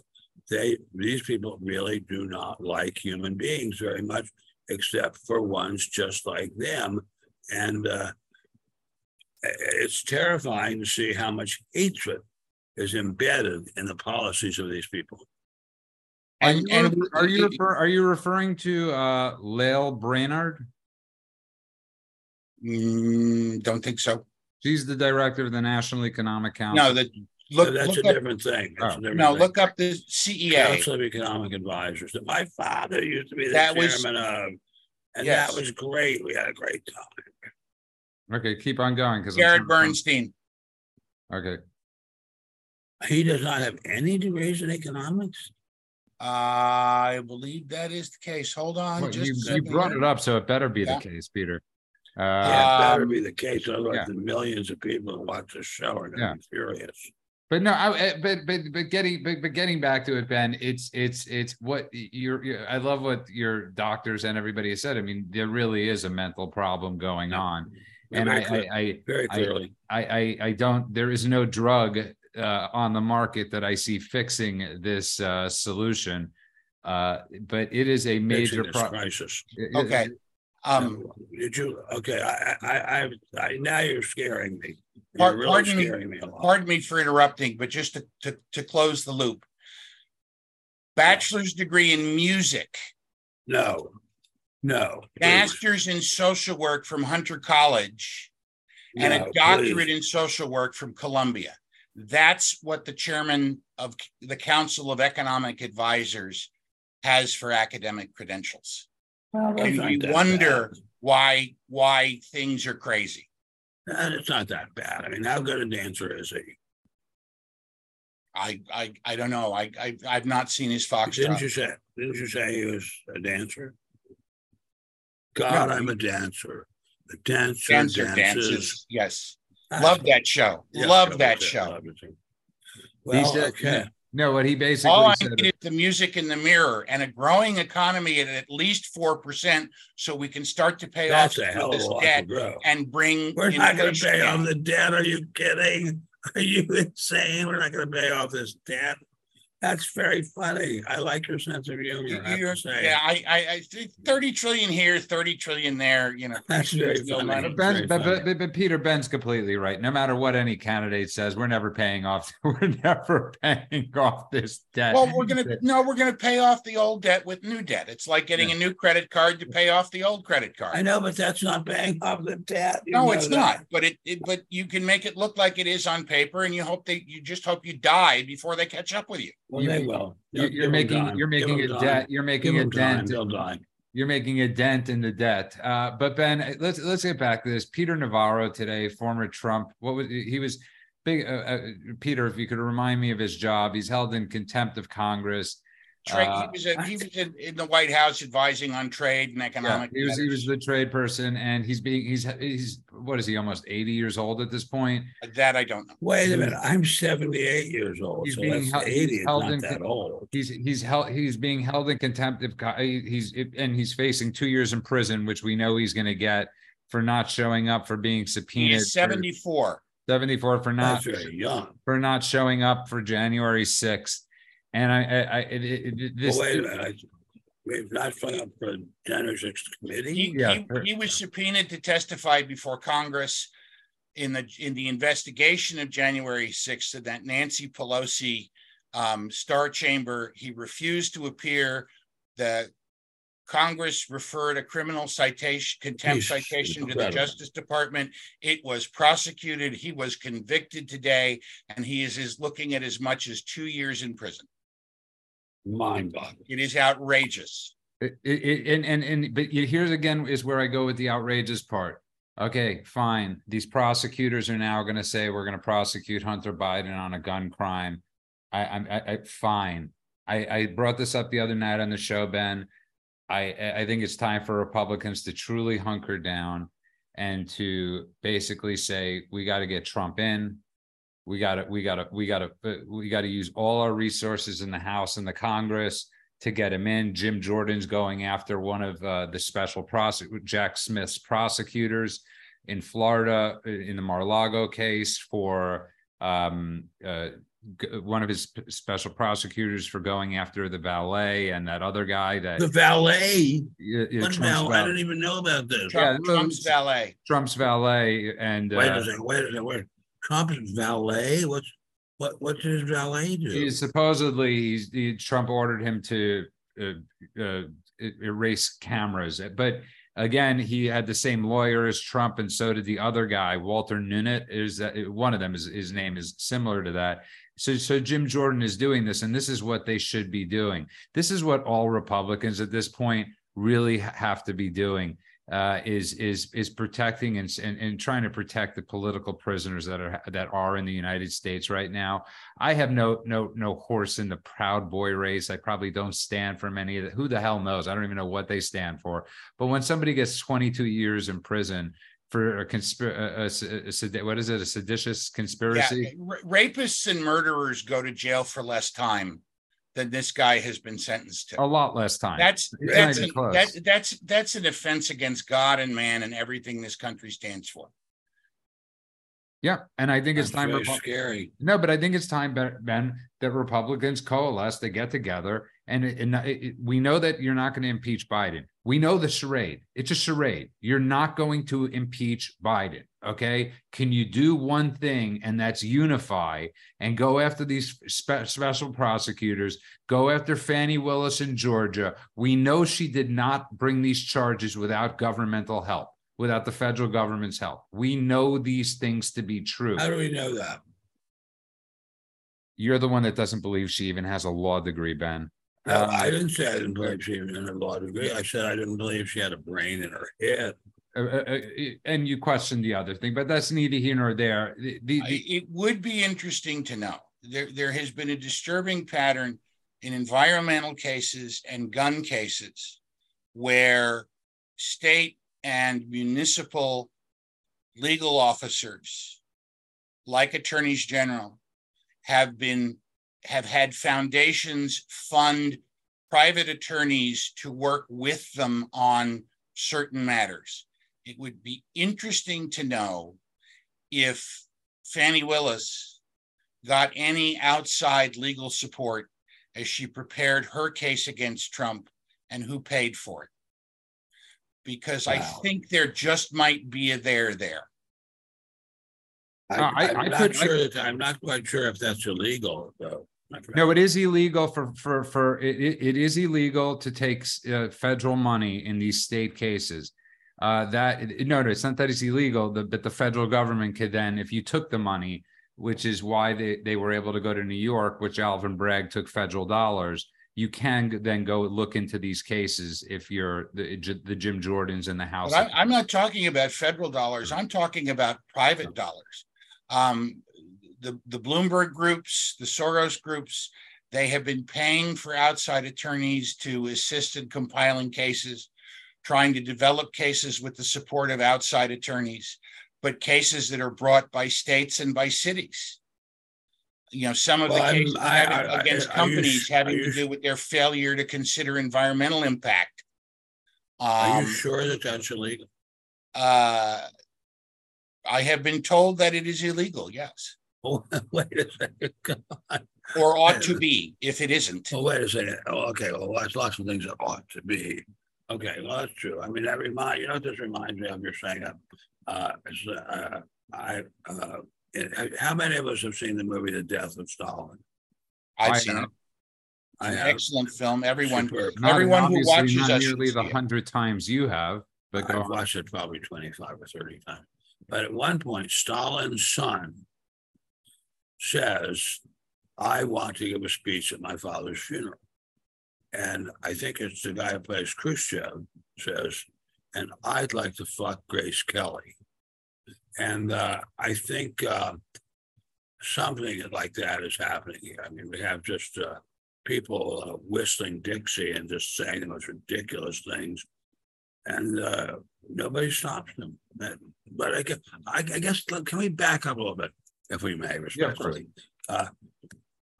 They, these people really do not like human beings very much, except for ones just like them. And uh, it's terrifying to see how much hatred is embedded in the policies of these people. Are And, you, and are you refer, are you referring to uh Lael Brainard? Mm, don't think so. She's the director of the National Economic Council. No, that So look, that's look a up, different thing. That's a Oh. different no, thing. look up the CEA. Council of Economic Advisors that my father used to be the That was- chairman of. And Yes. that was great. We had a great time. Okay, keep on going because Jared Bernstein. Okay, He does not have any degrees in economics. I believe that is the case. Hold on. Well, just you, you brought it up, so it better be Yeah. the case, Peter. Uh, Yeah, it better Um, be the case. Otherwise, yeah. the millions of people who watch this show are Yeah. gonna be furious. But no, I, I- but but but getting but, but getting back to it, Ben, it's it's it's what you're, you're. I love what your doctors and everybody has said. I mean, there really is a mental problem going on, and I Very clear- I, I Very clearly. I, I, I don't, there is no drug uh, on the market that I see fixing this uh, solution. Uh, but it is a major this problem. crisis. Okay. Um, Did you, okay, I, I, I, I, now you're scaring me. You're really pardon me- scaring me a lot. pardon me for interrupting, but just to, to, to close the loop. bachelor's degree in music, No, no. master's in social work from Hunter College, and a doctorate please. in social work from Columbia. That's what the chairman of the Council of Economic Advisors has for academic credentials. Well, And we wonder bad. why why things are crazy. Uh, It's not that bad. I mean, how good a dancer is he? I I I don't know. I I I've not seen his Didn't foxtrot. you say, didn't you say he was a dancer? God, I'm a dancer. A dancer Dancer dances. dances. Yes. Ah, Love that show. yeah, Love love that show. love. He Well, said- okay. No, what he basically All I said. need is the music in the mirror and a growing economy at at least four percent, so we can start to pay off That's a hell of of this debt and bring. We're not gonna pay down. off the debt. Are you kidding? Are you insane? We're not gonna pay off this debt. That's very funny. I like your sense of humor. I have to say. Yeah, I, I, I thirty trillion here, thirty trillion there, you know. That's very funny. Ben, Very but, funny. but, but, but Peter Ben's completely right. No matter what any candidate says, we're never paying off. We're never paying off this debt. Well, we're gonna, no, we're gonna pay off the old debt with new debt. It's like getting a new credit card to pay off the old credit card. I know, but that's not paying off the debt. You No, it's that. not, but it, it, but you can make it look like it is on paper and you hope they, you just hope you die before they catch up with you. Well, You- they will. You- Give You're making, you're making a debt, you're making a dent. They'll die. You're making a dent in the debt. Uh, but Ben, let's, let's get back to this. Peter Navarro today, former Trump, what was, he was big, uh, uh, Peter, if you could remind me of his job, he's held in contempt of Congress. Trade, Uh, he was, a- he was in, in the White House advising on trade and Yeah, he was, he was the trade person and he's being, he's, he's, what is he, almost eighty years old at this point? That I don't know. Wait a minute, I'm seventy-eight years old, He's so being that's held- he's eighty, held not in- that old. He's, he's held, he's being held in contempt of, co- he's, and he's facing two years in prison, which we know he's gonna get for not showing up, for being He subpoenaed. is seventy-four. Seventy-four for not, That's very young. for not showing up for January sixth. And I, I, I, it, it, it- Well, this, wait a minute, we've not showing up for January sixth committee. He, Yeah, he, he was subpoenaed to testify before Congress in the, in the investigation of January sixth of that Nancy Pelosi um, Star Chamber. He refused to appear. The Congress referred a criminal citation, contempt He's citation to the. Justice Department. It was prosecuted. He was convicted today, and he is, is looking at as much as two years in prison. Mind boggling. It is outrageous. it, it, it- and, and, and, but here's again is where I go with the outrageous part. Okay, fine. These prosecutors are now gonna say we're gonna prosecute Hunter Biden on a gun crime. I, I'm, I, I, fine. I, I brought this up the other night on the show, Ben. I, I- think it's time for Republicans to truly hunker down and to basically say, we gotta get Trump in. We gotta, we gotta, we gotta, uh, we gotta use all our resources in the House and the Congress to get him in. Jim Jordan's going after one of uh, the special prosecute Jack Smith's prosecutors in Florida uh, in the Mar-a-Lago case for um, uh, g- one of his p- special prosecutors for going after the valet and that other guy that The valet, uh, uh, what Trump's. I val- didn't even know about this. Yeah, Trump, well, Trump's valet. Trump's valet and Wait uh, a second, wait a second, wait. Trump's valet, what's, what, what's his valet do? He supposedly he's he, Trump ordered him to uh, uh, erase cameras, but again, he had the same lawyer as Trump, and so did the other guy, Walter Nunet. Is that one of them? Is his name is similar to that? So, so Jim Jordan is doing this, and this is what they should be doing. This is what all Republicans at this point really have to be doing. Uh, is is is protecting and, and and trying to protect the political prisoners that are that are in the United States right now. I have no no no horse in the Proud Boy race. I probably don't stand for many of the, who the hell knows. I don't even know what they stand for. But when somebody gets 22 years in prison for a conspiracy, what is it? A seditious Yeah, conspiracy? ra- rapists and murderers go to jail for less time than this guy has been sentenced to. A lot less time. That's It's that's an, that, that's that's an offense against God and man and everything this country stands for. Yeah, and I think it's time. Repu- scary. No, but I think it's time, Ben, that Republicans coalesce, they get together, and, it- and uh, it- it- we know that you're not going to impeach Biden. We know the charade. It's a charade. You're not going to impeach Biden. Okay. Can you do one thing, and that's unify and go after these spe- special prosecutors? Go after Fani Willis in Georgia. We know she did not bring these charges without governmental help, without the federal government's help. We know these things to be true. How do we know that? You're the one that doesn't believe she even has a law degree, Ben. No, Um, I didn't say I didn't believe she was in a law degree. I said I didn't believe she had a brain in her head. Uh, uh, uh, and you questioned the other thing, but that's neither here nor there. The, the- the- It would be interesting to know. There, there has been a disturbing pattern in environmental cases and gun cases where state and municipal legal officers, like attorneys general, have been, have had foundations fund private attorneys to work with them on certain matters. It would be interesting to know if Fani Willis got any outside legal support as she prepared her case against Trump and who paid for it. Because I think there just might be a there there. I, I- I'm not could- sure that, I'm not quite sure if that's illegal, though. no, it is illegal for, for, for, it, it- it is illegal to take uh, federal money in these state cases. Uh, that, no, no, it's not that it's illegal, the- but the federal government could then, if you took the money, which is why they, they were able to go to New York, which Alvin Bragg took federal dollars. You can then go look into these cases if you're the, the Jim Jordans in the house. But I, I'm not talking about federal dollars. I'm talking about private dollars. Um, the, the Bloomberg groups, the Soros groups, they have been paying for outside attorneys to assist in compiling cases, trying to develop cases with the support of outside attorneys, but cases that are brought by states and by cities. You know, some of the Well, I'm- cases I- I- I- against are you companies sh- having are to do with their failure to consider environmental impact. Are Um, you sure that that's illegal? uh, I have been told that it is illegal, yes, Oh, wait a second. Come on. or ought to be if it isn't. Well, wait a second. Oh, okay. Well, there's lots of things that ought to be. Okay, well, that's true. I mean, that remind, you know, this reminds me of, you're saying, uh, uh, I, uh, how many of us have seen the movie The Death of Stalin? I've I seen have. it. I an have. excellent film. Everyone, Superb. Not- everyone who watches not us Nearly the hundred times you have, but go I've on. watched it probably twenty-five or thirty times. But at one point, Stalin's son says, I want to give a speech at my father's funeral. And I think it's the guy who plays Khrushchev says, and I'd like to fuck Grace Kelly. And uh, I think uh, something like that is happening here. I mean, we have just uh, people uh, whistling Dixie and just saying the most ridiculous things and uh, nobody stops them. But, I guess, I, guess, look, can we back up a little bit, if we may, Yeah, respectfully? uh,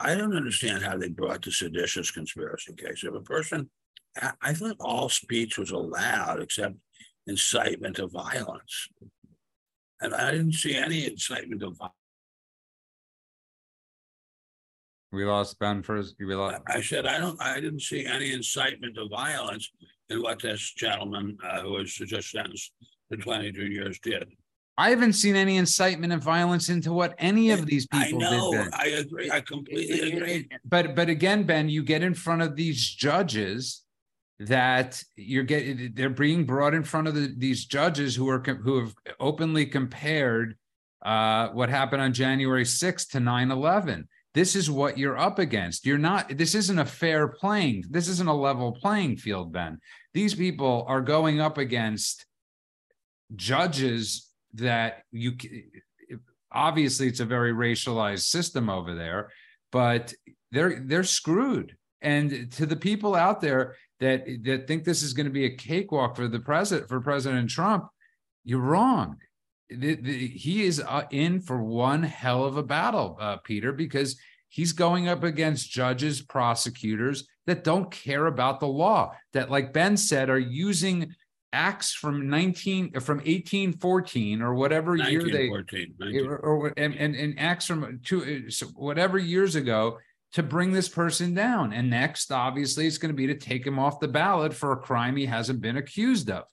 I don't understand how they brought the seditious conspiracy case. If a person, I, I thought all speech was allowed except incitement to violence. And I didn't see any incitement of violence. We lost Ben first. We lost. I said, I don't, I didn't see any incitement of violence in what this gentleman uh, who was just sentenced to twenty-two years did. I haven't seen any incitement of violence into what any of these I people know, did. Ben. I agree, I completely agree. But but again, Ben, you get in front of these judges that you're getting they're being brought in front of the, these judges who are who have openly compared uh what happened on January 6th to 9-11. This is what you're up against. You're not this isn't a fair playing, this isn't a level playing field, Ben. These people are going up against judges that you obviously it's a very racialized system over there but they're they're screwed and to the people out there that that think this is going to be a cakewalk for the president for president trump you're wrong. The- the- he is uh, in for one hell of a battle uh, peter because he's going up against judges prosecutors that don't care about the law that like ben said are using acts from 19 from 1814 or whatever year they 1914, or, or- and, and and acts from two so whatever years ago to bring this person down. And next, obviously, it's going to be to take him off the ballot for a crime he hasn't been accused of.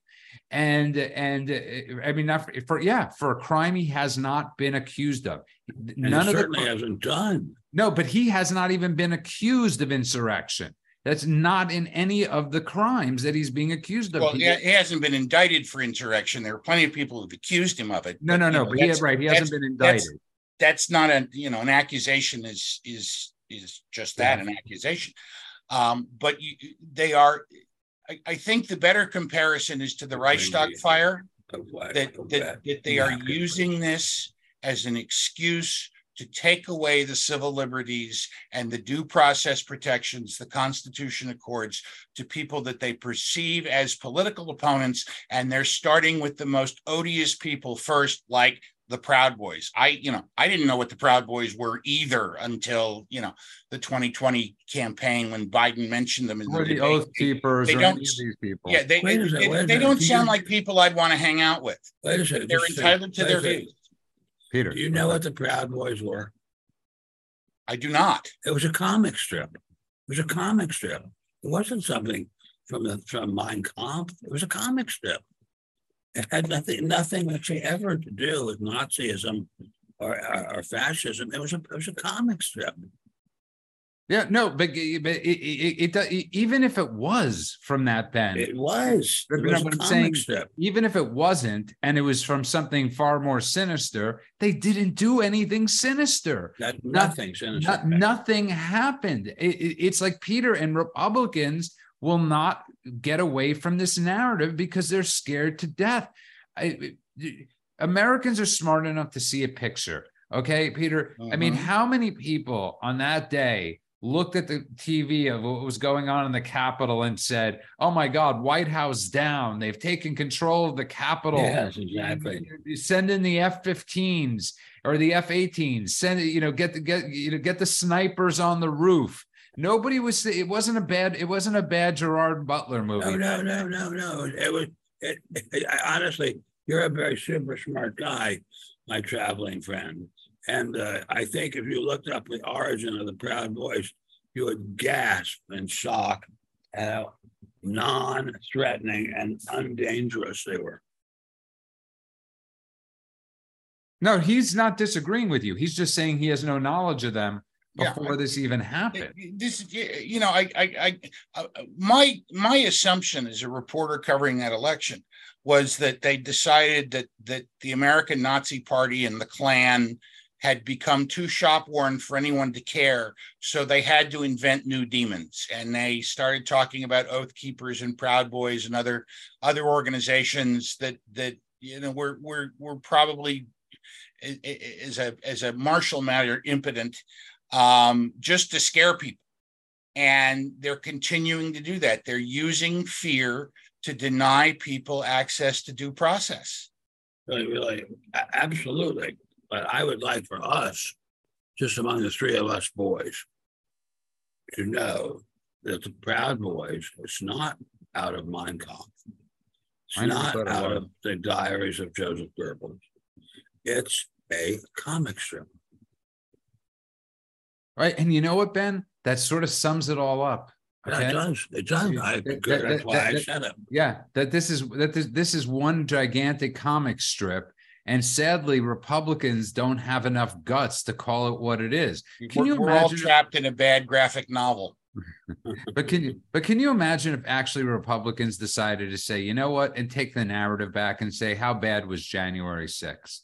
And and uh, I mean, not for, for yeah, for a crime he has not been accused of. And None he of the certainly cri- hasn't done. no, but he has not even been accused of insurrection. That's not in any of the crimes that he's being accused of. Well, He- he he hasn't been indicted for insurrection. There are plenty of people who've accused him of it. no, but, no, no. know, But he that's- right. He hasn't that's- been that's- indicted. That's not a, you know, an accusation is, is, is just that, an accusation. Um, but you, they are, I, I think the better comparison is to the Reichstag fire. that that that. that they are using this as an excuse to take away the civil liberties and the due process protections the Constitution accords to people that they perceive as political opponents, and they're starting with the most odious people first, like the Proud Boys. I, you know, I didn't know what the Proud Boys were either until you know the 2020 campaign when Biden mentioned them in Or the debate. oath keepers they or don't- any of these people. Yeah, they Wait second, they, wait they don't sound like people I'd want to hang out with. Wait a second. They're just a second. entitled to Wait their views. Peter. Do you know what the Proud Boys were? I do not. It was a comic strip. It was a comic strip. It wasn't something from the from Mein Kampf. It was a comic strip. It had nothing, nothing actually ever to do with Nazism or, or, or fascism. It was a it was a comic strip. Yeah, no, but, but it, it, it, even if it was from that then, It was. It was a I'm comic saying? strip. even if it wasn't, and it was from something far more sinister, they didn't do anything sinister. That Not- nothing sinister. Not, nothing happened. It- it- it's like Peter and Republicans will not get away from this narrative because they're scared to death. I, Americans are smart enough to see a picture. Okay, Peter. I mean, Mhm. how many people on that day looked at the TV of what was going on in the Capitol and said, "Oh my God, White House down! They've taken control of the Capitol." Yes, exactly. Send in the F-15s or the F-18s. Send it, you know, get the get you know get the snipers on the roof. Nobody was. It wasn't a bad. It wasn't a bad Gerard Butler movie. No, no, no, no, no. It was. It, it, I- honestly, you're a very super smart guy, my traveling friend. And uh, I think if you looked up the origin of the Proud Boys, you would gasp in shock at how non-threatening and undangerous they were. No, he's not disagreeing with you. He's just saying he has no knowledge of them Yeah, before this even happened. This, you know, I, I, I, uh, my, my assumption as a reporter covering that election was that they decided that that the American Nazi Party and the Klan had become too shopworn for anyone to care, so they had to invent new demons, and they started talking about Oath Keepers and Proud Boys and other other organizations that that you know were were were probably as a as a martial matter impotent um, just to scare people. And they're continuing to do that. They're using fear to deny people access to due process. Really, really, absolutely. But I would like for us, just among the three of us boys, to know that the Proud Boys is not out of Mein Kampf. It's I never not out of the diaries of Joseph Goebbels. It's a comic strip. Right. And you know what, Ben? That sort of sums it all up. Okay. It does, it does. I, That- that- that's that- why I said it. Yeah, that this is that this, this is one gigantic comic strip. And sadly, Republicans don't have enough guts to call it what it is. Can we're, you we're all imagine? trapped in a bad graphic novel. But can you but can you imagine if actually Republicans decided to say, you know what, and take the narrative back and say, how bad was January 6th?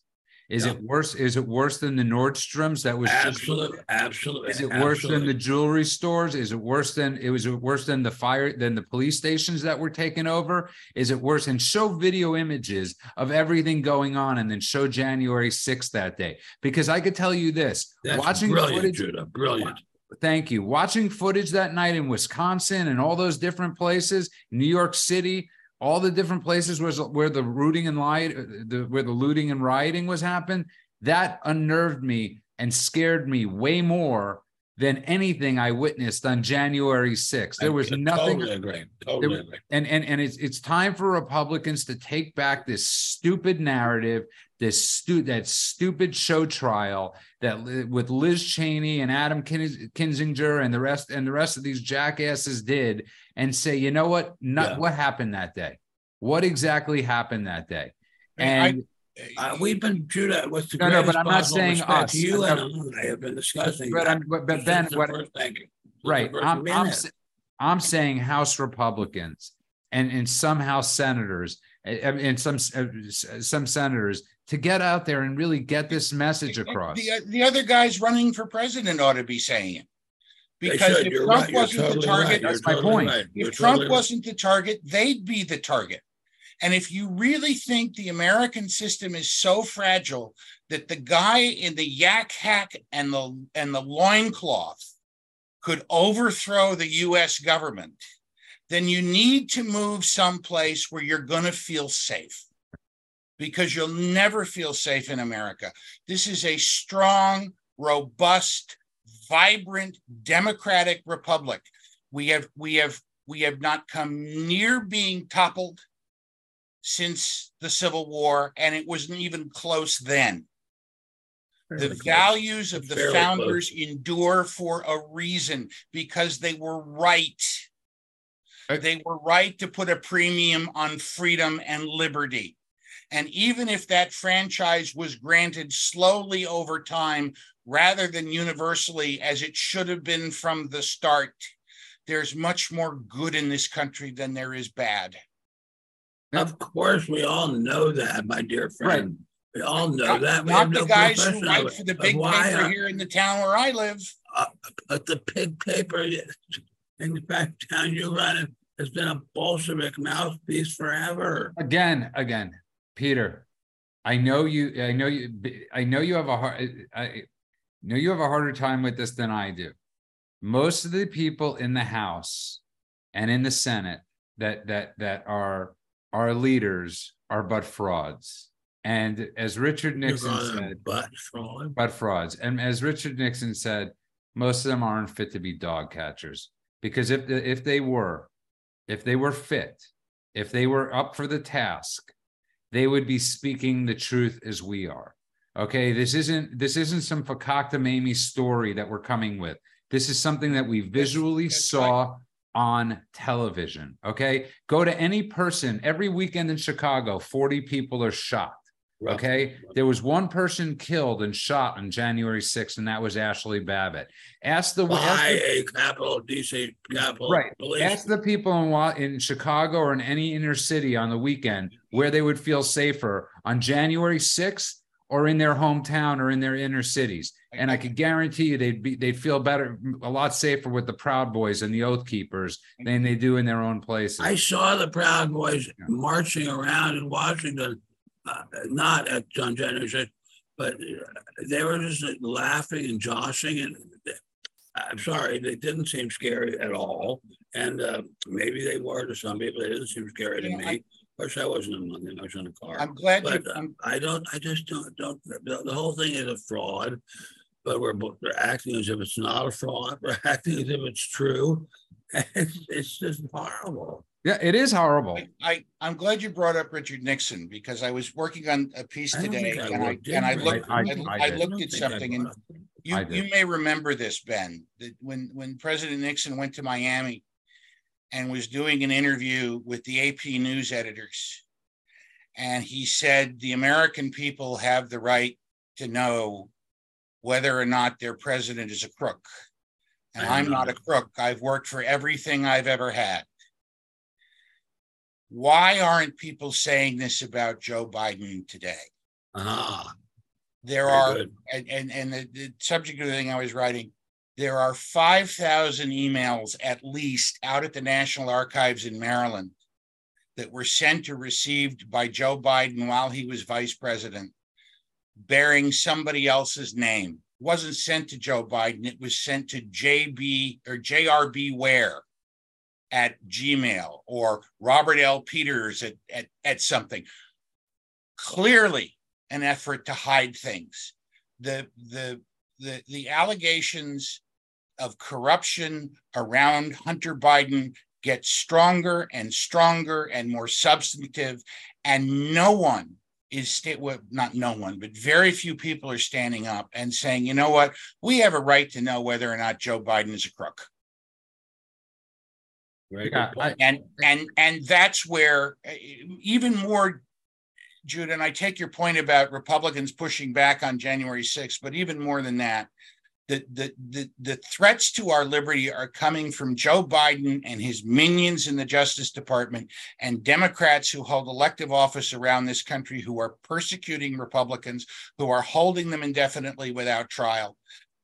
Is Yeah. it worse? Is it worse than the Nordstroms that was just Absolutely, absolutely. Is it worse than the jewelry stores? Is it worse than it was worse than the fire than the police stations that were taken over? Is it worse? And show video images of everything going on and then show January 6th that day. Because I could tell you this That's watching brilliant, footage, Judah, brilliant. thank you. Watching footage that night in Wisconsin and all those different places, New York City, all the different places was where the rooting and riot, uh, the where the looting and rioting was happening. That unnerved me and scared me way more than anything I witnessed on January 6th. There was nothing Totally agree, totally agree. and and and it's it's time for Republicans to take back this stupid narrative, this stu that stupid show trial that with Liz Cheney and Adam Kinzinger and the rest and the rest of these jackasses did, and say, you know what, not Yeah. what happened that day, what exactly happened that day, I- and Uh, we've been through that the No, no, but I'm not saying us. You No. and I have been discussing. but that but, but Ben, what first thing, since right, I'm I'm I'm saying House Republicans and and some House senators and, and some uh, some senators to get out there and really get this message across. The, the other guys running for president ought to be saying it. Because should. if You're Trump right. Wasn't the totally right. target, You're That's my totally point. right. You're if Trump totally wasn't the target, they'd be the target. And if you really think the American system is so fragile that the guy in the yak hack and the and the loincloth could overthrow the US government, then you need to move someplace where you're going to feel safe. Because you'll never feel safe in America. This is a strong, robust, vibrant, democratic republic. We have we have we have not come near being toppled since the Civil War, and it wasn't even close then. The Fairly close. values of the Fairly founders endure for a reason because they were right. They were right to put a premium on freedom and liberty. And even if that franchise was granted slowly over time rather than universally as it should have been from the start, there's much more good in this country than there is bad. Of course, we all know that, my dear friend. We all know Not, that. We not have the no guys who question write for the But big paper are- here in the town where I live. uh, But the big paper, in the fact, town you run it, has been a Bolshevik mouthpiece forever. again, again, Peter, I know you, I know you, I know you have a hard, I know you have a harder time with this than I do. Most of the people in the House and in the Senate that that that are our leaders are but frauds. And as Richard Nixon said, Butt fraud. but frauds. And as Richard Nixon said, most of them aren't fit to be dog catchers because if if they were, if they were fit, if they were up for the task, they would be speaking the truth as we are. Okay, this isn't this isn't some fakakta Mamie story that we're coming with. This is something that we visually that's saw on television. Okay, go to any person every weekend in Chicago. Forty people are shot. Okay. There was one person killed and shot on January 6th, and that was Ashley Babbitt. Ask the, ask By a capital DC capital. Right. police. ask the people in in Chicago or in any inner city on the weekend where they would feel safer on January 6th or in their hometown or in their inner cities. And I could guarantee you they'd be they'd feel better, a lot safer with the Proud Boys and the Oath Keepers than they do in their own places. I saw the Proud Boys marching around in Washington, uh, not at John 6th, but they were just laughing and joshing. And I'm sorry, they didn't seem scary at all. And uh, maybe they were to some people. They didn't seem scary to Yeah, me. I- of course, I wasn't in one. I was in a car. I'm glad But uh, I'm, I don't, I just don't, don't, the, the whole thing is a fraud. But we're, we're acting as if it's not a fraud. We're acting as if it's true. It's, it's just horrible. Yeah, it is horrible. I, I, I'm glad you brought up Richard Nixon because I was working on a piece today think and I, looked and I looked. I- I, I I looked don't at something and you, you may remember this, Ben, that when, when President Nixon went to Miami and was doing an interview with the AP news editors. And he said, the American people have the right to know whether or not their president is a crook. And I I'm not a crook. I've worked for everything I've ever had. Why aren't people saying this about Joe Biden today? Ah, There are, good. and, and, and the, the subject of the thing I was writing, there are 5,000 emails at least out at the National Archives in Maryland that were sent or received by Joe Biden while he was vice president, bearing somebody else's name. Wasn't sent to Joe Biden, it was sent to JB or JRB Ware at Gmail or Robert L. Peters at, at, at something. Clearly an effort to hide things. The the the the allegations of corruption around Hunter Biden gets stronger and stronger and more substantive. And no one is well, not no one, but very few people are standing up and saying, you know what, we have a right to know whether or not Joe Biden is a crook. Very good Yeah, point. And and and that's where uh, even more, Jude, and I take your point about Republicans pushing back on January 6th, but even more than that, the, the, the, the threats to our liberty are coming from Joe Biden and his minions in the Justice Department and Democrats who hold elective office around this country who are persecuting Republicans, who are holding them indefinitely without trial,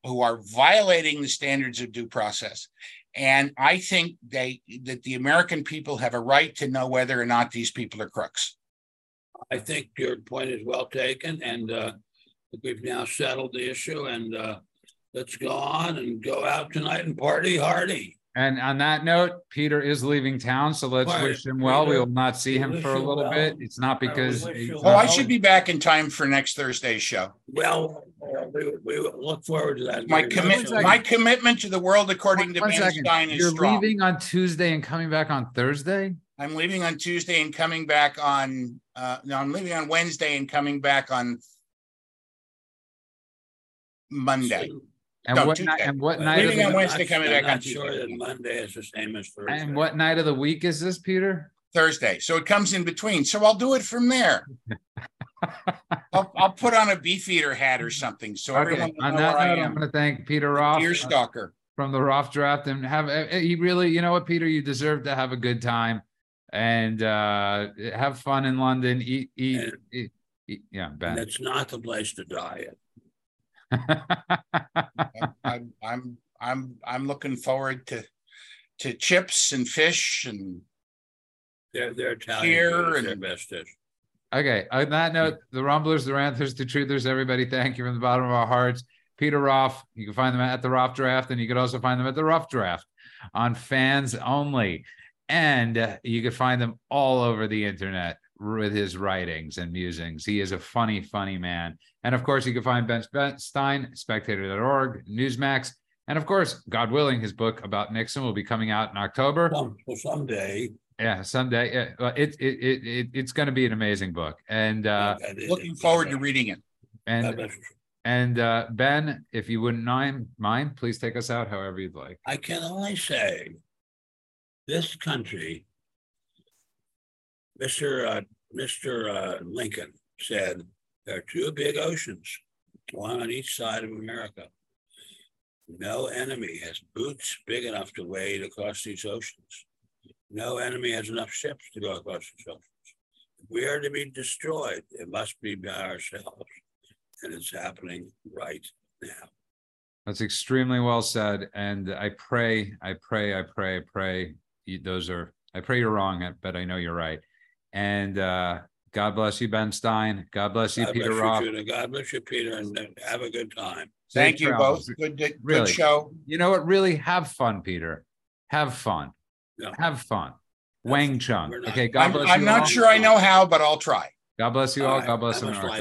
who are violating the standards of due process. And I think they that the American people have a right to know whether or not these people are crooks. I think your point is well taken and uh, we've now settled the issue and uh, let's go on and go out tonight and party hardy. And on that note, Peter is leaving town, so let's Right. wish him well. we will not see him for a little well. bit. It's not because. wish he's Oh, not- I should be back in time for next Thursday's show. Well, we, we look forward to that. My very commit, much. second. my commitment to the world according to One Ben second. Stein is You're strong. leaving on Tuesday and coming back on Thursday? I'm leaving on Tuesday and coming back on, uh, no, I'm leaving on Wednesday and coming back on Monday. And No, what night, Tuesday. and what Well, night of Leaving on the, Wednesday, I'm coming not- back on Not sure Tuesday. that Monday is the same as Thursday. and what night of the week is this, Peter? Thursday. So it comes in between. So I'll do it from there. I'll, I'll put on a beef eater hat or something. So Okay, everyone will on know where that I note, I'm gonna thank Peter Roff Deer uh, stalker. from the Roff Draft and have, uh, he really, you know what, Peter, you deserve to have a good time. And uh have fun in London, eat, eat, eat, eat- yeah, And Ben. it's not the place to die. I'm, I'm, I'm, I'm looking forward to, to chips and fish and They're, they're Italian. Here food is their best dish. Okay, on that note, the Rumblers, the Ranthers, the Truthers, everybody, thank you from the bottom of our hearts. Peter Roff, you can find them at the Roff Draft, and you can also find them at the Roff Draft on fans only. And uh, you can find them all over the internet with his writings and musings. He is a funny, funny man. And of course, you can find Ben Ben Stein, spectator.org, Newsmax. And of course, God willing, his book about Nixon will be coming out in October. Some, well, someday. Yeah, someday. Yeah, well, it, it, it, it, it's going to be an amazing book. And, uh, looking forward to reading it. and and uh, Ben, if you wouldn't mind, mind, please take us out however you'd like. I can only say, this country, Mr. Uh, Mr. Uh, Lincoln said, there are two big oceans, one on each side of America. No enemy has boots big enough to wade across these oceans. No enemy has enough ships to go across these oceans. If we are to be destroyed, it must be by ourselves. And it's happening right now. That's extremely well said. And I pray, I pray, I pray, I pray. Those are, I pray you're wrong, but I know you're right. And uh, God bless you, Ben Stein. God bless you, God Peter bless Roff. you, Judah. God bless you, Peter, and uh, have a good time. Thank Safe you travels. both. Good, good Really. show. You know what? Really have fun, Peter. Have fun. Yeah. Have fun. Wang Chung. Okay. God I'm, bless I'm you not all. sure I know how, but I'll try. God bless you All all. right. God bless That America. like